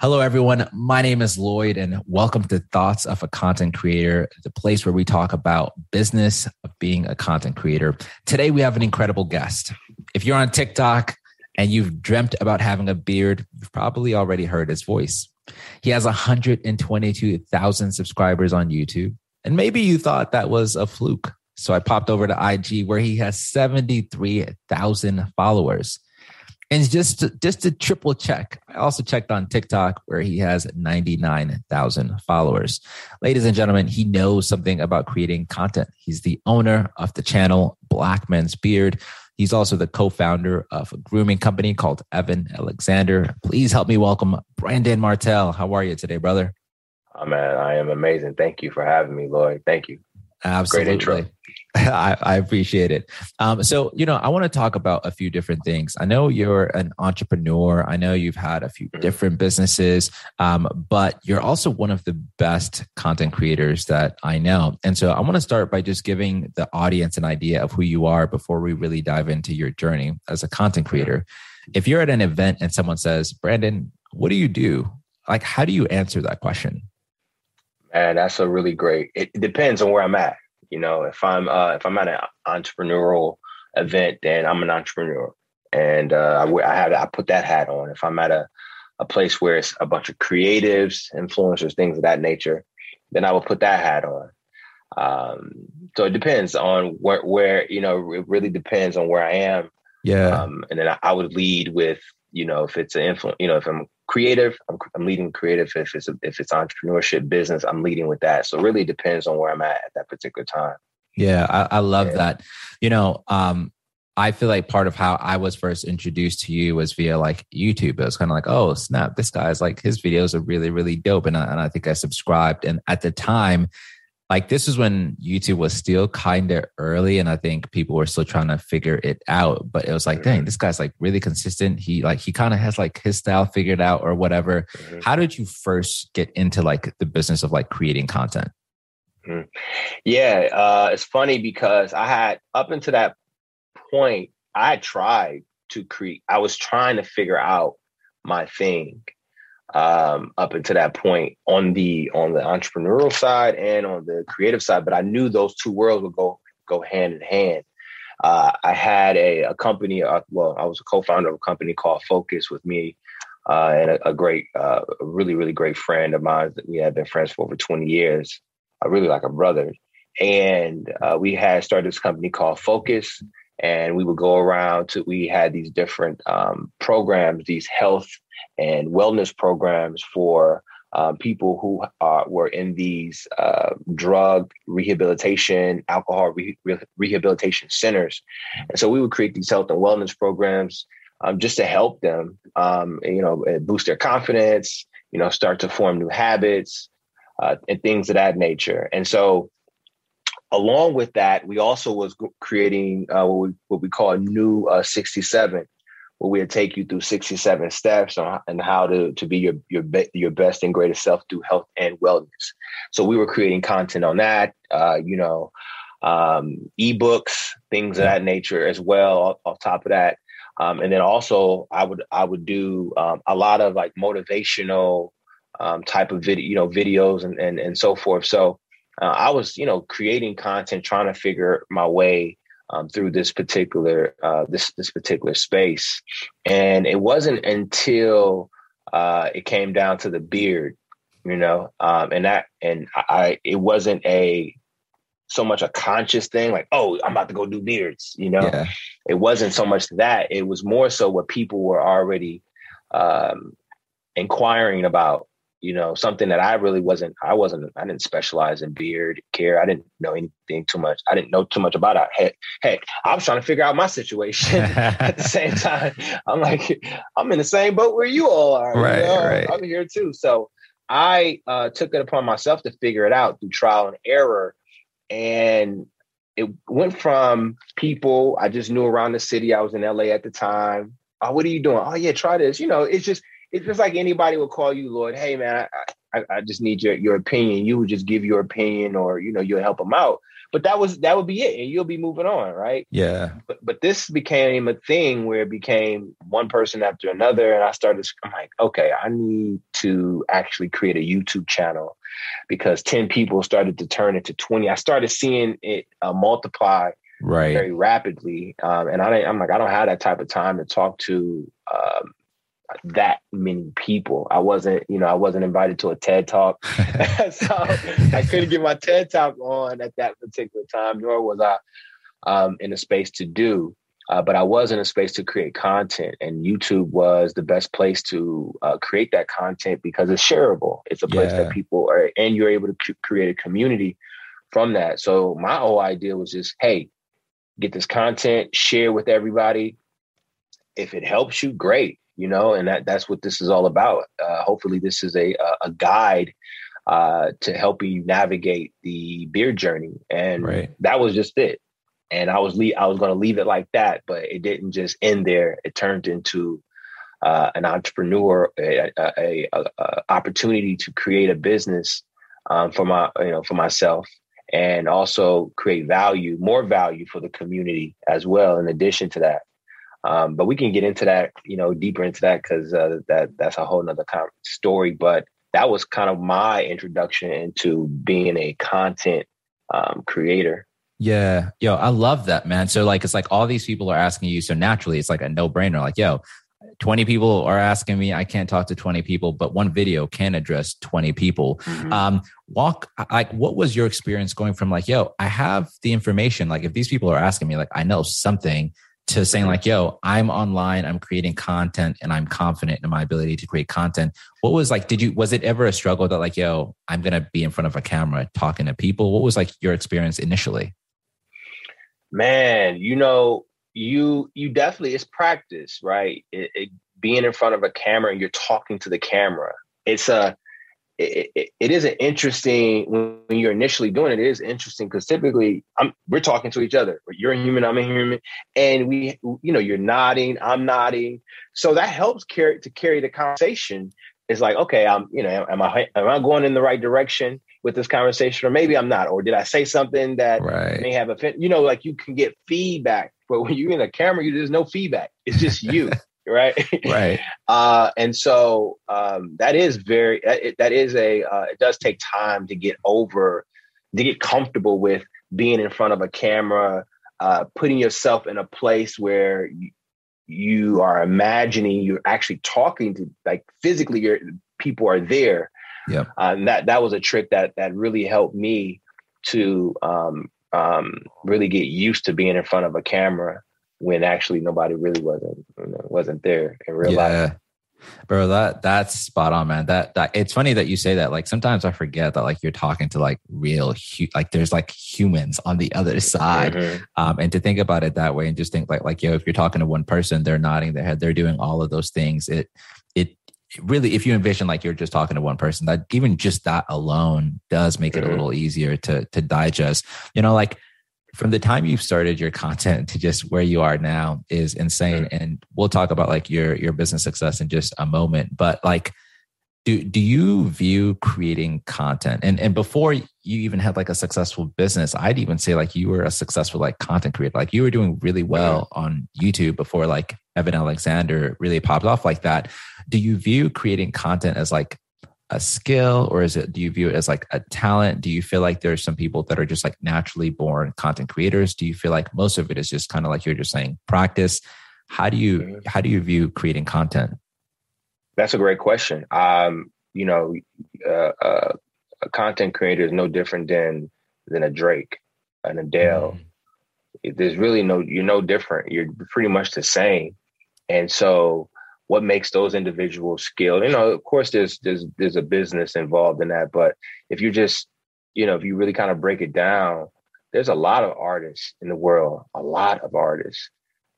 Hello, everyone. My name is Lloyd, and welcome to Thoughts of a Content Creator, the place where we talk about business of being a content creator. Today, we have an incredible guest. If you're on TikTok and you've dreamt about having a beard, you've probably already heard his voice. He has 122,000 subscribers on YouTube, and maybe you thought that was a fluke. So I popped over to IG where he has 73,000 followers. And just to, just to triple check, I also checked on TikTok where he has 99,000 followers. Ladies and gentlemen, he knows something about creating content. He's the owner of the channel Black Men's Beard. He's also the co-founder of a grooming company called Evan Alexander. Please help me welcome Brandon Martell. How are you today, brother? Oh man, I am amazing. Thank you for having me, Lloyd. Thank you. Absolutely. Great intro. I, I, appreciate it. Um, so, you know, I want to talk about a few different things. I know you're an entrepreneur. I know you've had a few mm-hmm. different businesses, um, but you're also one of the best content creators that I know. And so I want to start by just giving the audience an idea of who you are before we really dive into your journey as a content mm-hmm. creator. If you're at an event and someone says, Brandon, what do you do? Like, how do you answer that question? Man, that's a really great. It depends on where I'm at. You know, if I'm uh, if I'm at an entrepreneurial event, then I'm an entrepreneur, and uh, I, I have I put that hat on. If I'm at a a place where it's a bunch of creatives, influencers, things of that nature, then I will put that hat on. Um, so it depends on where, where you know it really depends on where I am. Yeah, um, and then I, I, would lead with you know if it's an influence, you know if I'm creative, I'm, I'm leading creative. If it's a, if it's entrepreneurship, business, I'm leading with that. So it really depends on where I'm at at that particular time. Yeah, I, I love yeah. that. You know, um, I feel like part of how I was first introduced to you was via like YouTube. It was kind of like, oh snap, this guy's like his videos are really really dope, and I, and I think I subscribed. And at the time, like this is when YouTube was still kind of early and I think people were still trying to figure it out. But it was like, mm-hmm. dang, this guy's like really consistent. He like he kind of has like his style figured out or whatever. Mm-hmm. How did you first get into like the business of like creating content? Mm-hmm. Yeah, uh, it's funny because I had up until that point, I tried to create. I was trying to figure out my thing um, up until that point on the on the entrepreneurial side and on the creative side. But I knew those two worlds would go go hand in hand. Uh, I had a, a company. Uh, well, I was a co-founder of a company called Focus with me uh, and a, a great, uh, a really, really great friend of mine that we had been friends for over 20 years. I really like a brother. And uh, we had started this company called Focus, and we would go around to. We had these different um, programs, these health and wellness programs for um, people who uh, were in these uh, drug rehabilitation, alcohol re- rehabilitation centers. And so we would create these health and wellness programs um, just to help them, um, you know, boost their confidence, you know, start to form new habits uh, and things of that nature. And so along with that, we also was creating uh, what, we, what we call new uh, 67 where we'll take you through 67 steps on and how to, to be your your be, your best and greatest self through health and wellness. So we were creating content on that, uh, you know, um, ebooks, things of that nature as well. Off, off top of that, um, and then also I would I would do um, a lot of like motivational um, type of video, you know, videos and and and so forth. So uh, I was you know creating content, trying to figure my way um, through this particular uh, this this particular space, and it wasn't until uh, it came down to the beard, you know, um, and that and I it wasn't a so much a conscious thing like oh I'm about to go do beards, you know, yeah. it wasn't so much that. It was more so what people were already um, inquiring about you know, something that I really wasn't, I wasn't, I didn't specialize in beard care. I didn't know anything too much. I didn't know too much about it. Heck, heck I was trying to figure out my situation at the same time. I'm like, I'm in the same boat where you all are. Right, you know? right. I'm here too. So I uh, took it upon myself to figure it out through trial and error. And it went from people I just knew around the city. I was in LA at the time. Oh, what are you doing? Oh, yeah, try this. You know, it's just, it's just like anybody would call you, Lloyd. Hey, man, I, I, I just need your your opinion. You would just give your opinion, or you know, you'll help them out. But that was that would be it, and you'll be moving on, right? Yeah. But but this became a thing where it became one person after another, and I started. I'm like, okay, I need to actually create a YouTube channel because ten people started to turn into twenty. I started seeing it uh, multiply right very rapidly, um, and I I'm like, I don't have that type of time to talk to. Um, that many people. I wasn't, you know, I wasn't invited to a TED talk. so I couldn't get my TED talk on at that particular time, nor was I um, in a space to do. Uh, but I was in a space to create content, and YouTube was the best place to uh, create that content because it's shareable. It's a place yeah. that people are, and you're able to c- create a community from that. So my whole idea was just, hey, get this content, share with everybody. If it helps you, great you know, and that that's what this is all about. Uh, hopefully, this is a a guide uh, to helping you navigate the beer journey, and right. that was just it. And I was le- I was going to leave it like that, but it didn't just end there. It turned into uh, an entrepreneur, a, a, a, a, opportunity to create a business um, for my you know for myself, and also create value, more value for the community as well. In addition to that, um, but we can get into that, you know, deeper into that because uh, that that's a whole nother kind of story. But that was kind of my introduction into being a content um, creator. Yeah, yo, I love that, man. So like, it's like all these people are asking you, so naturally, it's like a no brainer. Like, yo, 20 people are asking me i can't talk to 20 people but one video can address 20 people mm-hmm. um walk like what was your experience going from like yo i have the information like if these people are asking me like i know something to saying like, yo, I'm online, I'm creating content and I'm confident in my ability to create content. What was like, did you, was it ever a struggle that like, yo, I'm to be in front of a camera talking to people? What was like your experience initially? Man, you know, you, you definitely, it's practice, right? It, it, being in front of a camera and you're talking to the camera. It's a, it, it, it is an interesting when you're initially doing it. It is interesting because typically I'm we're talking to each other. You're a human, I'm a human, and we you know you're nodding, I'm nodding, so that helps carry to carry the conversation. It's like okay, I'm you know am I am I going in the right direction with this conversation, or maybe I'm not, or did I say something that right. may have offended? You know, like you can get feedback, but when you're in a camera, you, there's no feedback. It's just you. right? Right. Uh, and so um, that is very that, that is a uh, it does take time to get over to get comfortable with being in front of a camera, uh, putting yourself in a place where you, you are imagining you're actually talking to like physically your people are there. Yeah. Uh, and that that was a trick that that really helped me to um, um, really get used to being in front of a camera when actually nobody really wasn't you know, wasn't there in real yeah. life. Bro, that that's spot on, man. That that it's funny that you say that. Like sometimes I forget that like you're talking to like real like there's like humans on the other side. Mm-hmm. Um, and to think about it that way and just think like like yo, if you're talking to one person, they're nodding their head, they're doing all of those things. It it really if you envision like you're just talking to one person, that even just that alone does make it mm-hmm. a little easier to to digest. You know, like from the time you've started your content to just where you are now is insane. And we'll talk about like your your business success in just a moment. But like do do you view creating content? And and before you even had like a successful business i'd even say like you were a successful like content creator. Like you were doing really well on youtube before like evan alexander really popped off like that. Do you view creating content as like a skill or is it do you view it as like a talent? Do you feel like there's some people that are just like naturally born content creators? Do you feel like most of it is just kind of like you're just saying practice? How do you mm-hmm. how do you view creating content? That's a great question. Um you know uh, uh, a content creator is no different than than a drake an adele. Mm. there's really no you're no different. You're pretty much the same. And so what makes those individuals skilled. You know, of course, there's there's there's a business involved in that, but if you just, you know, if you really kind of break it down, there's a lot of artists in the world, a lot of artists,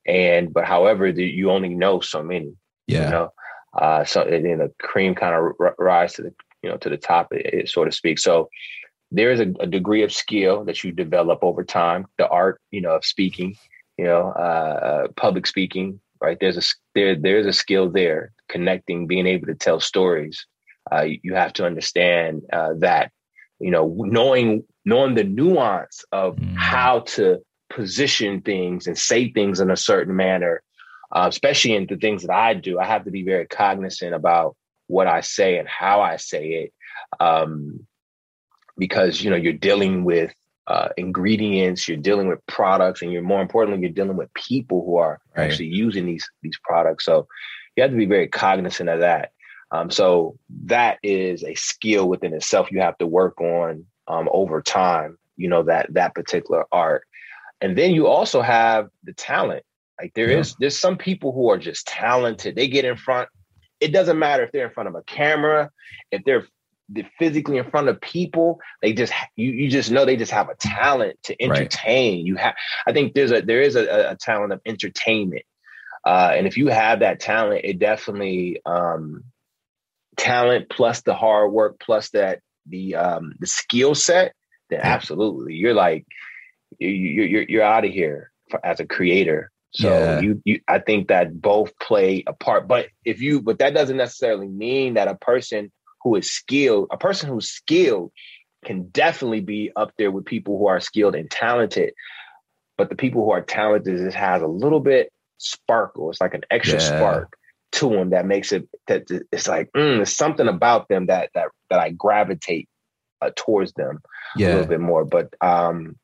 and but however, the, you only know so many. Yeah. You know, uh, so and then the cream kind of r- rise to the you know to the top, it, it, so to speak. So there is a, a, degree of skill that you develop over time. The art, you know, of speaking, you know, uh, uh public speaking, right? There's a there there's a skill there, connecting, being able to tell stories, uh, you have to understand uh, that you know knowing knowing the nuance of mm. how to position things and say things in a certain manner uh, especially in the things that i do i have to be very cognizant about what i say and how i say it um, because you know you're dealing with uh, ingredients you're dealing with products and you're more importantly you're dealing with people who are right. actually using these these products so you have to be very cognizant of that um, so that is a skill within itself you have to work on um, over time, you know, that that particular art. And then you also have the talent. Like there yeah. is, there's some people who are just talented. They get in front. It doesn't matter if they're in front of a camera, if they're they're physically in front of people they just you you just know they just have a talent to entertain right. you have i think there's a there is a, a talent of entertainment uh, and if you have that talent it definitely um, talent plus the hard work plus that the um the skill set then yeah. absolutely you're like you, you you're you're out of here for, as a creator so yeah. you you I think that both play a part but if you but that doesn't necessarily mean that a person who is skilled a person who's skilled can definitely be up there with people who are skilled and talented but the people who are talented just has a little bit sparkle it's like an extra yeah. spark to them that makes it that it's like mm, there's something about them that that that I gravitate uh, towards them yeah. a little bit more. But um,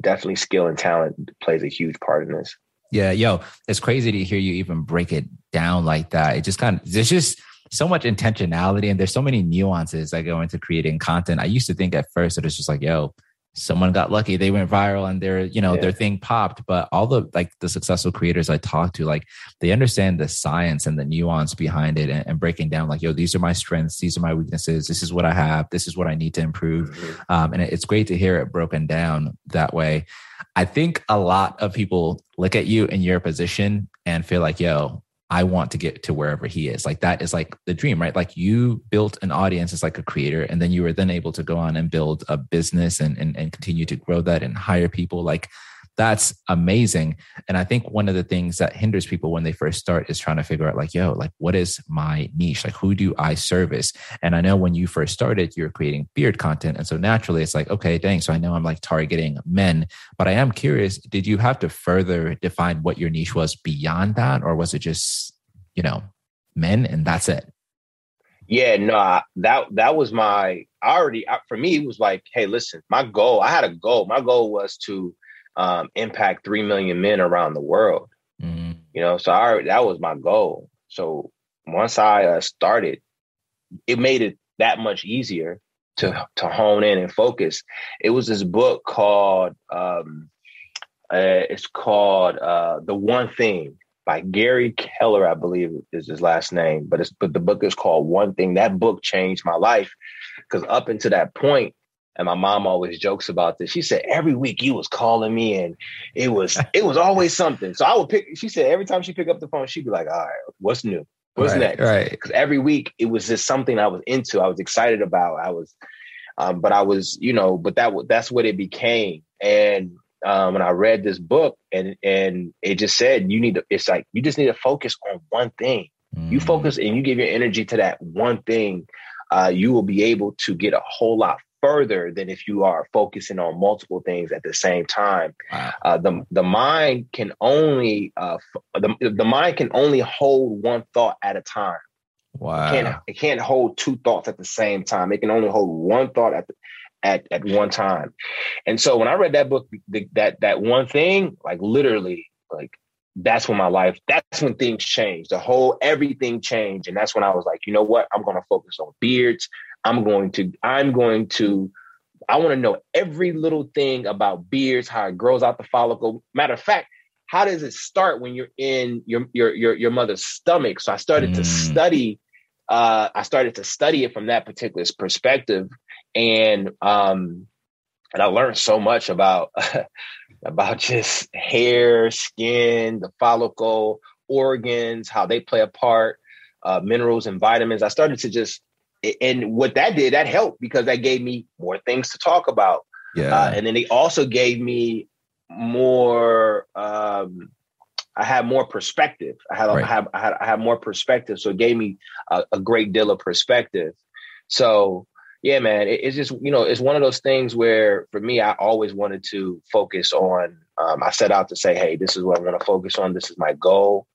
definitely skill and talent plays a huge part in this. Yeah, yo, it's crazy to hear you even break it down like that. It just kind of it's just so much intentionality and there's so many nuances that go into creating content. I used to think at first that it's just like, yo, someone got lucky they went viral and their you know yeah. their thing popped but all the like the successful creators i talk to like they understand the science and the nuance behind it and, and, breaking down like yo these are my strengths these are my weaknesses this is what i have this is what i need to improve mm-hmm. um, and it's great to hear it broken down that way i think a lot of people look at you in your position and feel like yo I want to get to wherever he is. Like that is like the dream, right? Like you built an audience as like a creator, and then you were then able to go on and build a business and, and, and continue to grow that and hire people. Like that's amazing. And I think one of the things that hinders people when they first start is trying to figure out, like, yo, like, what is my niche? Like, who do I service? And I know when you first started, you're creating beard content. And so naturally, it's like, okay, dang. So I know I'm like targeting men, but I am curious, did you have to further define what your niche was beyond that? Or was it just, you know, men and that's it? Yeah, no, that that was my I already for me. It was like, hey, listen, my goal. I had a goal. My goal was to um, impact 3 million men around the world. Mm-hmm. You know, so I, that was my goal. So once I uh, started, it made it that much easier to to hone in and focus. It was this book called um, uh, it's called uh, The One Thing by Gary Keller, I believe is his last name. But it's but the book is called One Thing. That book changed my life because up until that point, and my mom always jokes about this. She said every week you was calling me and it was it was always something. So I would pick. She said every time she pick up the phone, she'd be like, "All right, what's new? What's right, next?" Right. Because every week it was just something I was into. I was excited about. I was, um, but I was, you know, but that that's what it became. And um, when I read this book, and and it just said you need to. It's like you just need to focus on one thing. Mm. You focus and you give your energy to that one thing. Uh, you will be able to get a whole lot further than if you are focusing on multiple things at the same time. Wow. Uh, the the mind can only uh, the the mind can only hold one thought at a time. Wow! It can't, it can't hold two thoughts at the same time. It can only hold one thought at the, at at one time. And so when I read that book, the, that that one thing, like literally, like that's when my life, that's when things changed. The whole everything changed, and that's when I was like, you know what? I'm going to focus on beards. I'm going to, I'm going to, I want to know every little thing about beards, how it grows out the follicle. Matter of fact, how does it start when you're in your your your, your mother's stomach? So I started mm. to study. Uh, I started to study it from that particular perspective, and um, and I learned so much about about just hair, skin, the follicle, organs, how they play a part, uh, minerals and vitamins. I started to just and what that did, that helped because that gave me more things to talk about. Yeah. Uh, and then it also gave me more, um, I had more perspective. I had, right. I had, I had, I had more perspective. So it gave me a, a great deal of perspective. So yeah, man, it, it's just you know it's one of those things where for me, I always wanted to focus on. Um, I set out to say, hey, this is what I want to focus on. This is my goal,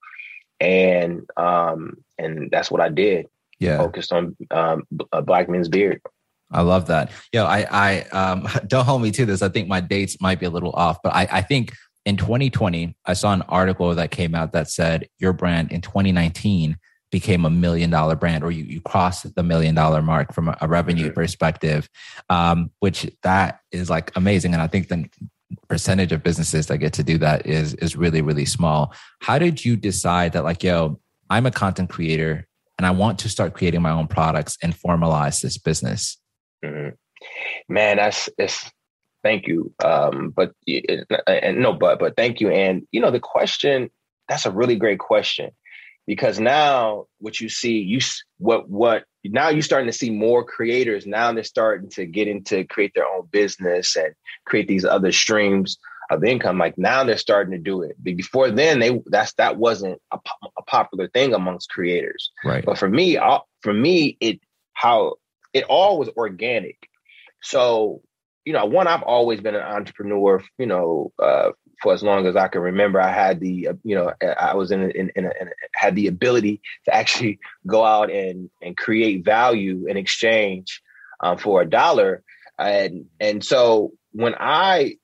and um, and that's what I did. Yeah, focused on um, a black man's beard. I love that. Yo, I, I um, don't hold me to this. I think my dates might be a little off, but I, I think in 2020, I saw an article that came out that said your brand in 2019 became a million dollar brand or you, you crossed the million dollar mark from a, revenue mm-hmm. perspective um, which that is like amazing. And i think the percentage of businesses that get to do that is is really really small. How did you decide that like yo i'm a content creator and i want to start creating my own products and formalize this business? Mm-hmm. man that's it's thank you. Um but and no but but thank you. And you know the question that's a really great question because now what you see you what what now you're starting to see more creators. Now they're starting to get into create their own business and create these other streams of income. Like now they're starting to do it. Before then they that's that wasn't a, a popular thing amongst creators. Right. But for me for me it how it all was organic. So you know one i've always been an entrepreneur you know uh, for as long as I can remember. I had the, uh, you know, I was in, in, in, a, in a, had the ability to actually go out and and create value in exchange um, for a dollar, and and so when I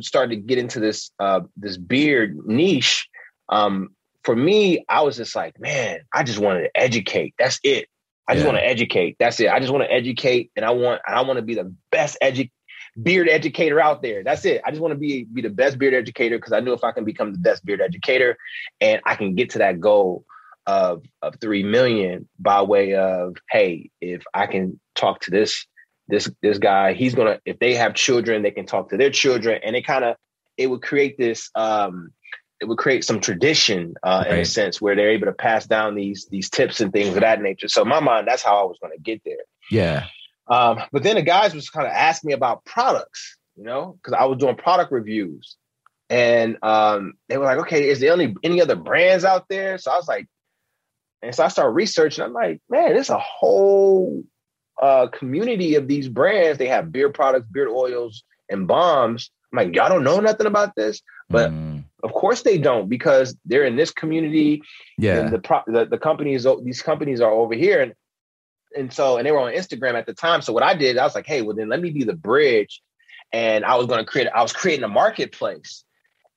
started to get into this uh, this beard niche, um, for me, I was just like, man, I just wanted to educate. That's it. I just yeah. want to educate. That's it. I just want to educate, and I want I want to be the best edu- beard educator out there. That's it. I just want to be be the best beard educator because I know if I can become the best beard educator and I can get to that goal of of 3 million by way of hey, if I can talk to this this this guy, he's going to if they have children, they can talk to their children and it kind of it would create this um it would create some tradition uh, right. in a sense where they're able to pass down these these tips and things of that nature. So in my mind, that's how I was going to get there. Yeah. Um, but then the guys was kind of asking me about products, you know, because I was doing product reviews. And um, they were like, okay, is there any any other brands out there? So I was like, and so I started researching. I'm like, man, there's a whole uh, community of these brands. They have beard products, beard oils, and balms. I'm like, y'all don't know nothing about this, but mm. of course they don't because they're in this community. Yeah, the, pro- the the companies these companies are over here, and and so and they were on Instagram at the time. So what I did, I was like, hey, well then let me be the bridge. And I was going to create, I was creating a marketplace.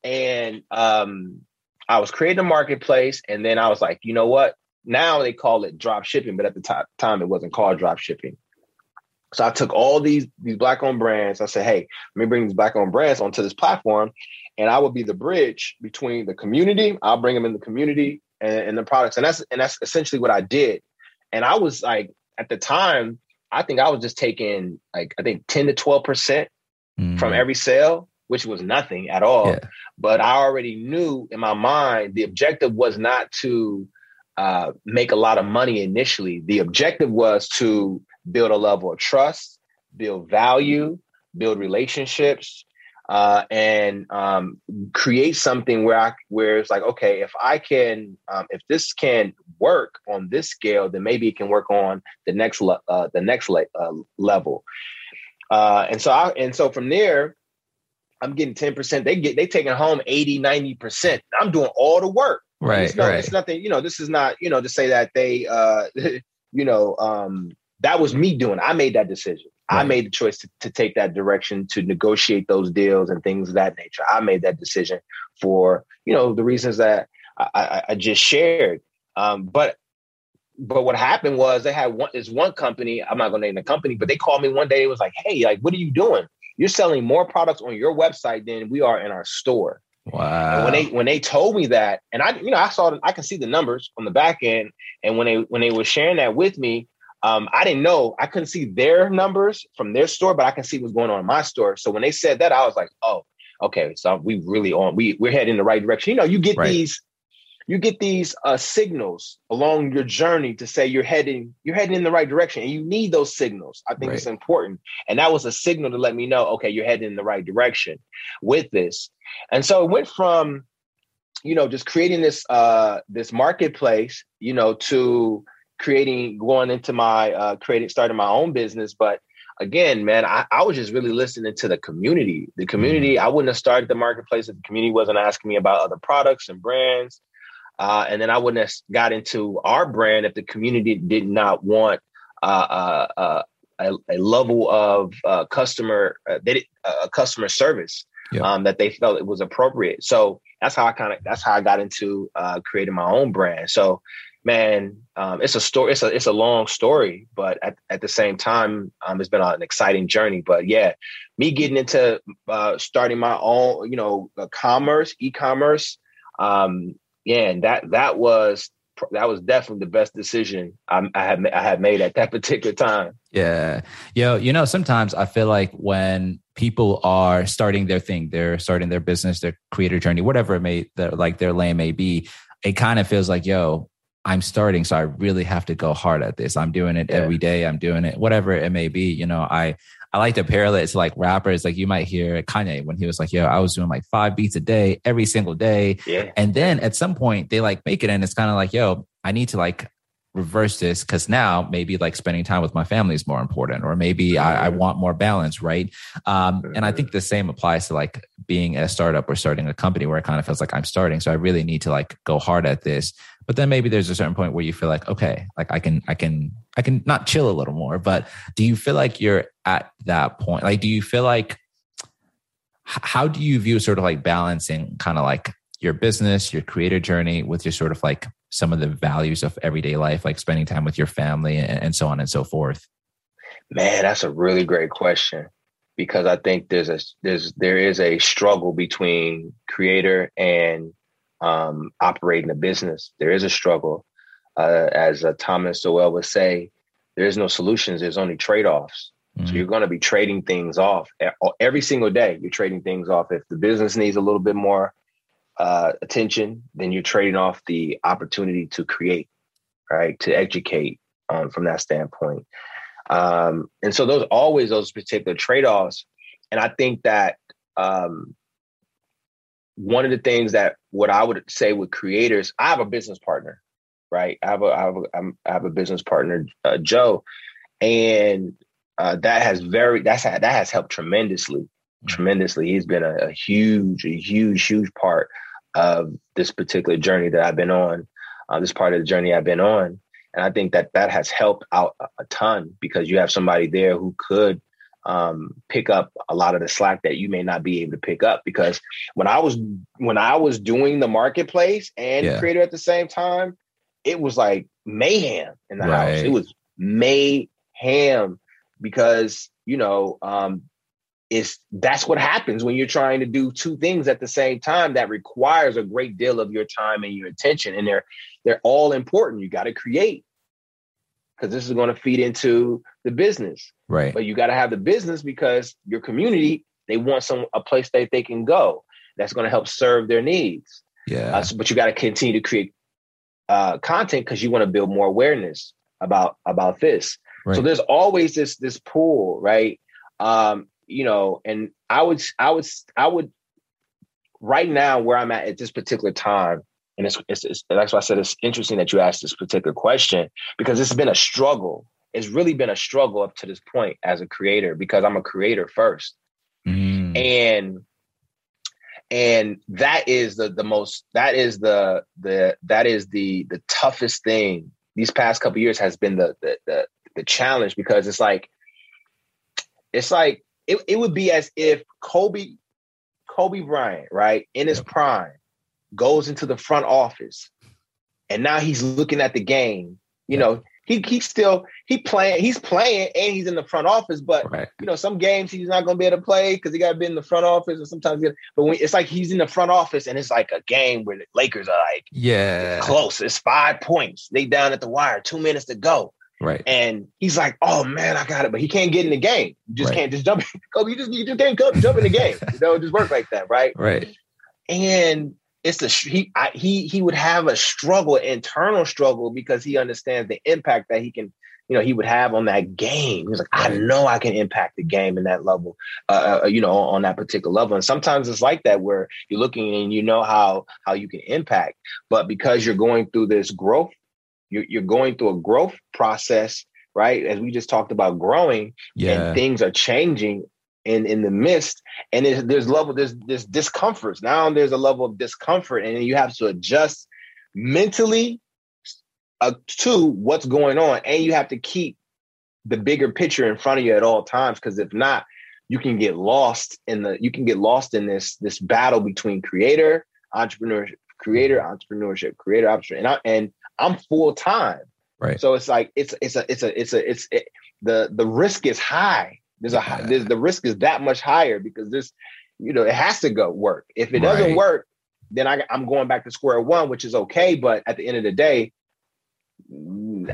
And um, I was creating a marketplace. And then I was like, you know what? Now they call it drop shipping, but at the t- time it wasn't called drop shipping. So I took all these these black owned brands. I said, hey, let me bring these black owned brands onto this platform, and I will be the bridge between the community. I'll bring them in the community and, and the products, and that's and that's essentially what I did. And I was like, at the time, I think I was just taking like I think 10 to 12 percent mm. from every sale, which was nothing at all. Yeah. But I already knew in my mind the objective was not to uh, make a lot of money initially. The objective was to build a level of trust, build value, build relationships, uh, and um, create something where I where it's like, okay, if I can, um, if this can work on this scale, then maybe it can work on the next le- uh, the next le- uh, level. Uh, and so I and so from there, I'm getting 10%. They get they taking home 80, 90%. I'm doing all the work. Right. It's, no, right. it's nothing, you know, this is not, you know, to say that they uh you know, um that was me doing. I made that decision. Right. I made the choice to, to take that direction to negotiate those deals and things of that nature. I made that decision for you know the reasons that I, I, I just shared. Um, but but what happened was they had one is one company. I'm not going to name the company, but they called me one day. It was like, "Hey, like, what are you doing? You're selling more products on your website than we are in our store." Wow. And when they when they told me that, and I you know I saw I can see the numbers on the back end, and when they when they were sharing that with me, um, I didn't know I couldn't see their numbers from their store, but I can see what's going on in my store. So when they said that, I was like, oh, okay, so we really on we we're heading in the right direction. You know, you get right. these you get these uh, signals along your journey to say you're heading you're heading in the right direction, and you need those signals. I think right. it's important, and that was a signal to let me know, okay, you're heading in the right direction with this. And so it went from you know just creating this uh this marketplace, you know, to creating, going into my uh, creating, starting my own business. But again, man, I, I was just really listening to the community. The community, mm-hmm. I wouldn't have started the marketplace if the community wasn't asking me about other products and brands. Uh, and then I wouldn't have got into our brand if the community did not want uh, uh, uh a, a, level of uh, customer uh, they, uh, customer service yeah. um, that they felt it was appropriate. So that's how I kind of that's how I got into uh, creating my own brand. So man, um, it's a story. It's a it's a long story, but at, at the same time, um, it's been an exciting journey. But yeah, me getting into uh, starting my own, you know, uh, commerce, e-commerce. Um, yeah, and that that was that was definitely the best decision I, I had I had made at that particular time. Yeah, yo, you know, sometimes I feel like when people are starting their thing, they're starting their business, their creator journey, whatever it may, their, like their lane may be, it kind of feels like, yo, I'm starting, so I really have to go hard at this. I'm doing it yeah. every day. I'm doing it, whatever it may be. You know, I I like to parallel it to like rappers. Like you might hear Kanye when he was like, "Yo, I was doing like five beats a day every single day," yeah. and then at some point they like make it, and it's kind of like, "Yo, I need to like reverse this because now maybe like spending time with my family is more important or maybe I, I, want more balance right um, and i think the same applies to like being a startup or starting a company where it kind of feels like i'm starting so i really need to like go hard at this but then maybe there's a certain point where you feel like okay like i can i can i can not chill a little more but do you feel like you're at that point like do you feel like how do you view sort of like balancing kind of like your business your creator journey with your sort of like some of the values of everyday life, like spending time with your family and, and so on and so forth? Man, that's a really great question because I think there's a there's there is a struggle between creator and um, operating a business. There is a struggle, uh, as uh, Thomas Sowell would say. There is no solutions. There's only trade offs. Mm-hmm. So you're going to be trading things off every single day. You're trading things off. If the business needs a little bit more uh, attention, then you're trading off the opportunity to create, right? To educate um, from that standpoint. Um, and so those always those particular trade-offs. And I think that um, one of the things that what I would say with creators, I have a business partner, right? I have a I have a, I have a business partner, uh, Joe, and uh, that has very that's that has helped tremendously, mm-hmm. tremendously. He's been a, a huge, a huge, huge part of this particular journey that I've been on, uh, this part of the journey I've been on. And I think that that has helped out a ton because you have somebody there who could um, pick up a lot of the slack that you may not be able to pick up. Because when I was when I was doing the marketplace and yeah. creator at the same time, it was like mayhem in the right. house. It was mayhem because you know um, is that's what happens when you're trying to do two things at the same time that requires a great deal of your time and your attention and they're they're all important you got to create because this is going to feed into the business. Right. But you got to have the business because your community they want some a place that they can go that's going to help serve their needs. Yeah. Uh, so, but you got to continue to create uh, content because you want to build more awareness about about this. Right. so there's always this this pool right? Um you know, and I would, I would, I would, right now where I'm at at this particular time, and it's, it's, it's that's why I said it's interesting that you asked this particular question because it's been a struggle. It's really been a struggle up to this point as a creator because I'm a creator first, mm. and and that is the the most that is the the that is the the toughest thing these past couple years has been the, the the the challenge because it's like it's like it, it would be as if Kobe, Kobe Bryant, right, in his prime, goes into the front office and now he's looking at the game. You know, he he's still he playing, he's playing and he's in the front office, but right. you know, some games he's not gonna be able to play because he gotta be in the front office and sometimes but when it's like he's in the front office and it's like a game where the Lakers are like yeah close. It's five points. They down at the wire, two minutes to go. Right. And he's like, oh man, I got it. But he can't get in the game. You just right. can't just jump. Kobe, you just you just can't jump in the game. You know, it just work like that, right? Right. And it's a he I, he he would have a struggle, internal struggle, because he understands the impact that he can, you know, he would have on that game. He's like. I know I can impact the game in that level, uh, uh, you know, on that particular level. And sometimes it's like that where you're looking and you know how how you can impact, but because you're going through this growth you're, you're going through a growth process, right? As we just talked about growing, yeah. and things are changing in in the midst, and there's, there's level there's there's discomforts. Now there's a level of discomfort, and you have to adjust mentally uh, to what's going on, and you have to keep the bigger picture in front of you at all times. Because if not, you can get lost in the you can get lost in this this battle between creator entrepreneurship creator entrepreneurship creator entrepreneurship and, I, and i'm full time right so it's like it's it's a it's a it's a it's it, the the risk is high there's a high, there's, the risk is that much higher because this you know it has to go work. If it doesn't work then I, i'm going back to square one which is okay but at the end of the day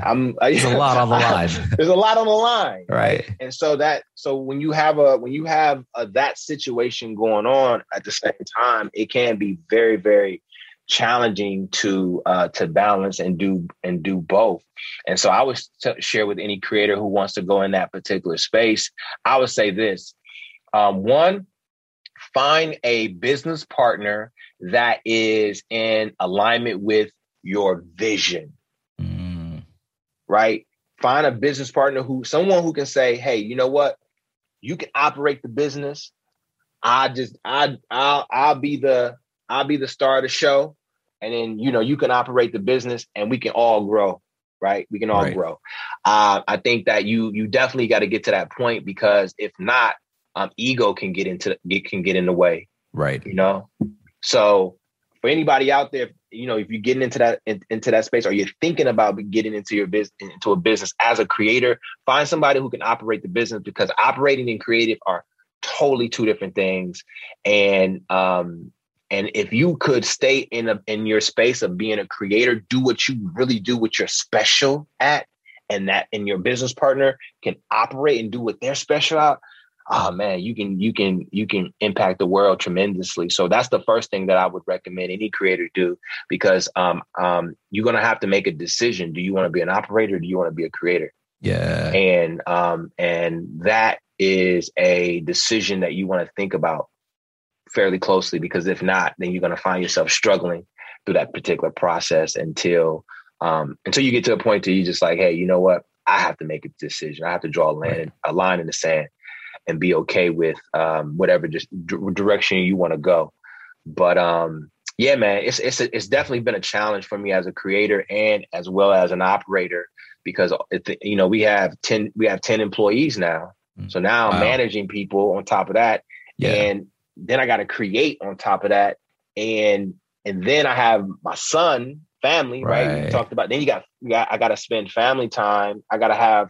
i'm there's a lot on the line. There's a lot on the line. Right. And so that so when you have a when you have a, that situation going on at the same time it can be very very challenging to uh to balance and do and do both and so i would t- share with any creator who wants to go in that particular space i would say this um one find a business partner that is in alignment with your vision Mm, right? Find a business partner who, someone who can say, "Hey, you know what? You can operate the business. I just, I, I'll, I'll be the, I'll be the star of the show, and then you know you can operate the business, and we can all grow, right? We can all Right. grow. Uh, I think that you, you definitely got to get to that point because if not, um, ego can get into, get can get in the way right you know so for anybody out there you know if you're getting into that in, into that space or you're thinking about getting into your business into a business as a creator find somebody who can operate the business because operating and creative are totally two different things and um and if you could stay in a in your space of being a creator do what you really do what you're special at and that and your business partner can operate and do what they're special at oh man you can you can you can impact the world tremendously. So that's the first thing that i would recommend any creator do because um um you're to have to make a decision. Do you want to be an operator? Or do you want to be a creator? Yeah. And um and that is a decision that you want to think about fairly closely because if not then you're going to find yourself struggling through that particular process until um until you get to a point where you just like hey you know what? I have to make a decision. I have to draw a line, a line in the sand and be okay with um whatever just d- direction you want to go. But um yeah man it's it's it's definitely been a challenge for me as a creator and as well as an operator because it, you know we have 10 we have 10 employees now. Mm. so now i'm managing people on top of that yeah. and then I got to create on top of that, and and then I have my son, family, right? We Right. talked about. Then you got, you got I got to spend family time. I got to have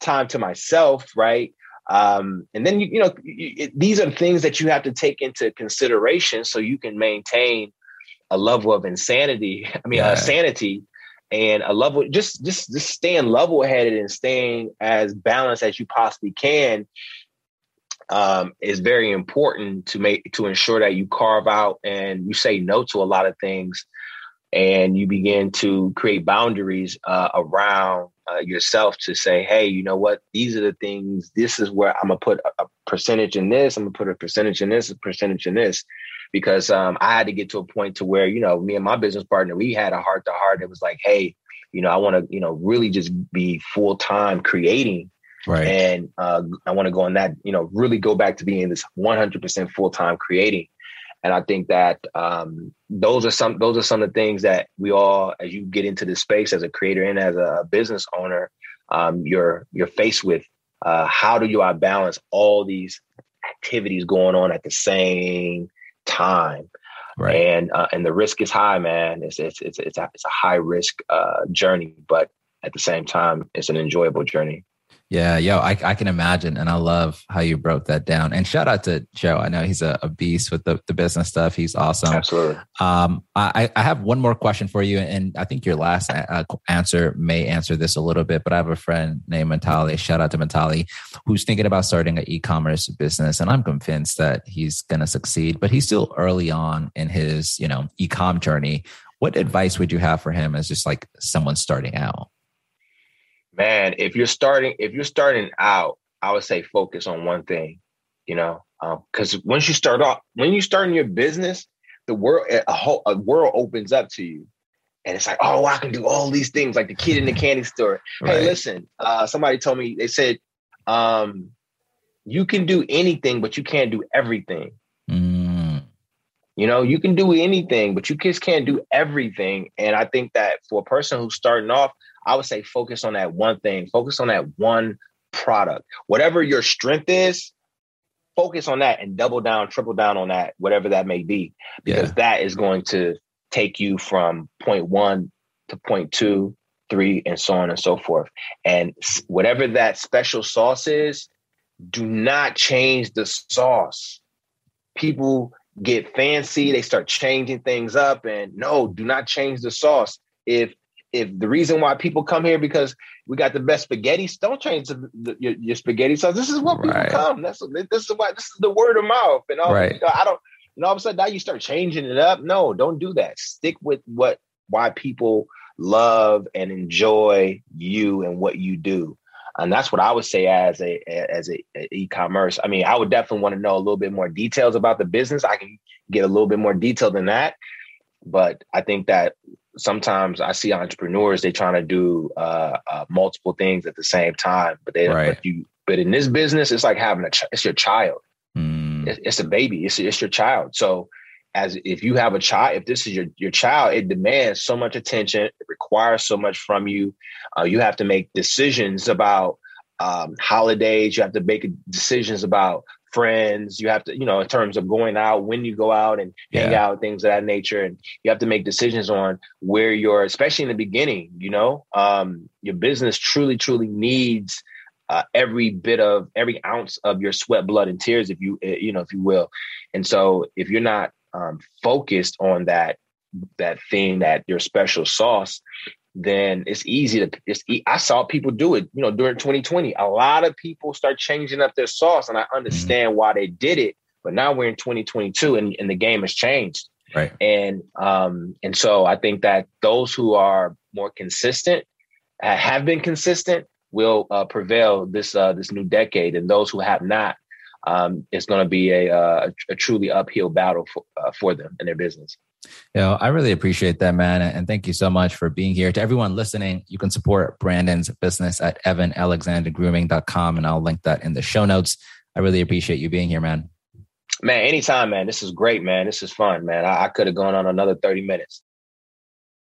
time to myself, right? Um, and then you you know you, it, these are things that you have to take into consideration so you can maintain a level of insanity. I mean, Yeah. uh, sanity. And a level, just just just staying level headed and staying as balanced as you possibly can um, is very important to make to ensure that you carve out and you say no to a lot of things and you begin to create boundaries uh, around uh, yourself to say hey you know what? These are the things. This is where i'm gonna put a, a percentage in this. I'm gonna put a percentage in this a percentage in this. Because um, i had to get to a point to where you know me and my business partner we had a heart to heart. It was like hey you know i want to you know really just be full-time creating right and uh, I want to go on that, you know, really go back to being this 100% full time creating. And I think that um, those are some those are some of the things that we all, as you get into this space as a creator and as a business owner, um, you're you're faced with. Uh, how do you I balance all these activities going on at the same time? right And uh, and the risk is high, man. It's it's it's it's a, it's a high risk uh, journey, but at the same time, it's an enjoyable journey. Yeah, yo, I, I can imagine. And I love how you broke that down. And shout out to Joe. I know he's a, a beast with the, the business stuff. He's awesome. Absolutely. Um, I, I have one more question for you. And I think your last uh, answer may answer this a little bit, but I have a friend named Mentali. Shout out to Mentali, who's thinking about starting an e commerce business. And I'm convinced that he's going to succeed, but he's still early on in his, you know, e com journey. What advice would you have for him as just like someone starting out? Man if you're starting if you're starting out i would say focus on one thing you know because um, once you start off when you start in your business the world a whole a world opens up to you and it's like, oh, I can do all these things, like the kid in the candy store. Right. Hey, listen, uh, somebody told me they said, um, you can do anything, but you can't do everything. Mm. You know, you can do anything, but you just can't do everything. And I think that for a person who's starting off, I would say focus on that one thing, focus on that one product. Whatever your strength is, focus on that and double down, triple down on that, whatever that may be, because yeah. that is going to take you from point one to point two, three, and so on and so forth. And whatever that special sauce is, do not change the sauce. People get fancy, they start changing things up, and no, do not change the sauce. If if the reason why people come here because we got the best spaghetti, don't change the, the, your, your, spaghetti sauce. This is what people right. come. That's this is why this is the word of mouth. And all right. You know, I don't. And all of a sudden now you start changing it up. No, don't do that. Stick with what why people love and enjoy you and what you do. And that's what I would say as a as a, a e-commerce. I mean, I would definitely want to know a little bit more details about the business. I can get a little bit more detail than that. But I think that sometimes I see entrepreneurs they trying to do uh, uh, multiple things at the same time, but they right. but you but in this business it's like having a ch- it's your child, mm. it's, it's, a baby, it's it's your child. So as if you have a child, if this is your your child, it demands so much attention, it requires so much from you. Uh, you have to make decisions about um, holidays. You have to make decisions about friends. You have to, you know, in terms of going out, when you go out and hang yeah. out, things of that nature. And you have to make decisions on where you're, especially in the beginning, you know, um, your business truly, truly needs uh, every bit of every ounce of your sweat, blood, and tears, if you, eh, you know, if you will. And so if you're not um, focused on that, that thing, that your special sauce, then it's easy to it's I saw people do it, you know, during 2020. A lot of people start changing up their sauce, and I mm-hmm. understand mm-hmm. why they did it. But now we're in 2022 and, and the game has changed. Right. And um, and so I think that those who are more consistent, uh, have been consistent, will uh, prevail this uh, this new decade. And those who have not, um, it's going to be a, uh, a truly uphill battle for, uh, for them and their business. You know, I really appreciate that, man. And thank you so much for being here. To everyone listening, you can support Brandon's business at evanalexandergrooming.com, and I'll link that in the show notes. I really appreciate you being here, man. Man, anytime, man. This is great, man. This is fun, man. I, I could have gone on another 30 minutes.